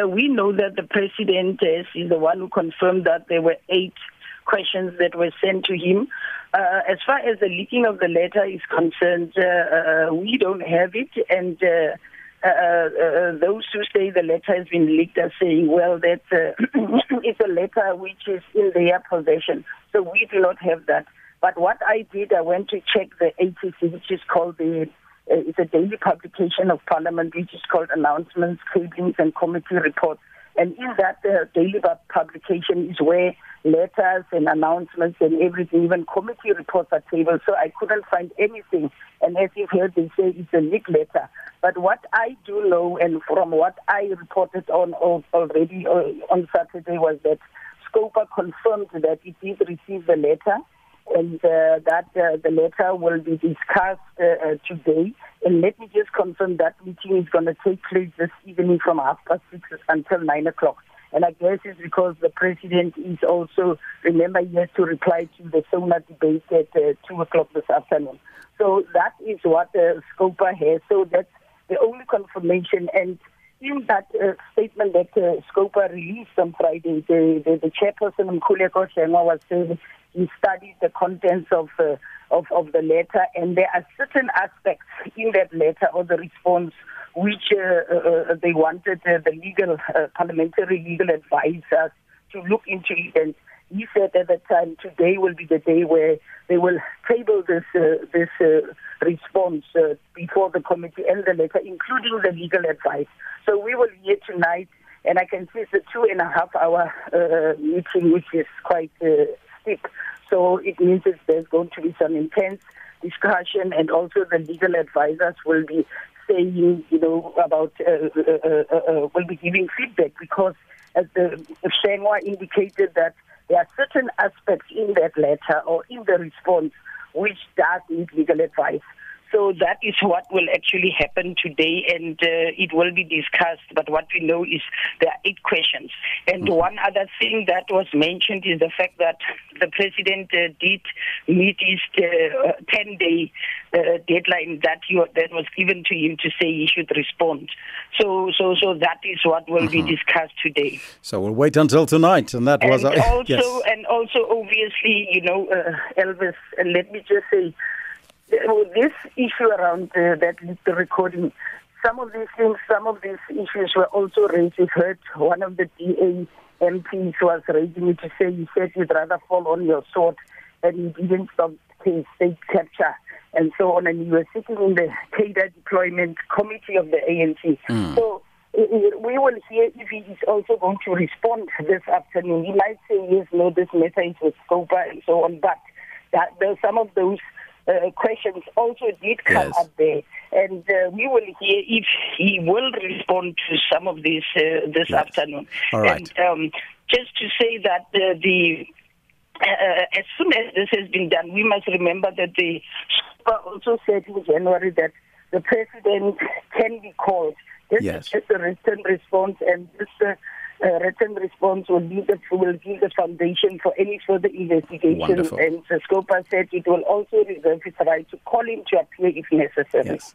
uh, we know that the president uh, is the one who confirmed that there were eight questions that were sent to him. Uh, as far as the leaking of the letter is concerned, uh, uh, we don't have it, and uh, uh, those who say the letter has been leaked are saying, well, that it's a letter which is in their possession. So we do not have that. But what I did, I went to check the ATC, which is called the it's a daily publication of Parliament, which is called Announcements, Tablings, and Committee Reports. And in that uh, daily publication is where letters and announcements and everything, even committee reports are tabled. So I couldn't find anything. And as you've heard, they say it's a leak letter. But what I do know, and from what I reported on already uh, on Saturday, was that Scopa confirmed that it did receive the letter and uh, that uh, the letter will be discussed uh, uh, today. And let me just confirm that meeting is going to take place this evening from half past six until nine o'clock. And I guess it's because the president is also, remember, he has to reply to the SONA debate at uh, 2 o'clock this afternoon. So that is what uh, Scopa has. So that's the only confirmation. And in that uh, statement that uh, Scopa released on Friday, the, the, the chairperson, Mkhuleko Hlengwa, was saying he studied the contents of, uh, of, of the letter, and there are certain aspects in that letter or the response which uh, uh, they wanted uh, the legal, parliamentary legal advisors to look into. And he said at the time, today will be the day where they will table this this response the committee and the letter, including the legal advice. So we will hear tonight, and I can see it's a two and a half hour meeting, which is quite steep. so it means that there's going to be some intense discussion, and also the legal advisors will be saying, you know, about, uh, uh, uh, uh, uh will be giving feedback because as the indicated that there are certain aspects in that letter or in the response which does need legal advice. So that is what will actually happen today, and uh, it will be discussed. But what we know is there are eight questions. And mm-hmm. one other thing that was mentioned is the fact that the president uh, did meet his 10-day uh, uh, deadline that you, that was given to him to say he should respond. So, so, so that is what will mm-hmm. be discussed today. So we'll wait until tonight, and that and was also, yes. and also obviously, you know, uh, Elvis. Let me just say this issue around uh, that the recording, some of these things, some of these issues were also raised. We heard one of the DA MPs was raising it to say he said you'd rather fall on your sword and he didn't stop state capture and so on. And he was sitting in the cadre deployment committee of the ANC. Mm. So we will hear if he is also going to respond this afternoon. He might say, yes, no, this matter is with Scopa and so on, but that, there some of those uh, questions also did come yes. up there. And uh, we will hear if he will respond to some of these uh, this yes. afternoon. All right. And um, just to say that uh, the uh, as soon as this has been done, we must remember that the Scopa also said in January that the president can be called. This yes. is just a written response, and this uh, written response will, be the, will give the foundation for any further investigation. Wonderful. And Scopa said it will also reserve its right to call him to appear if necessary. Yes.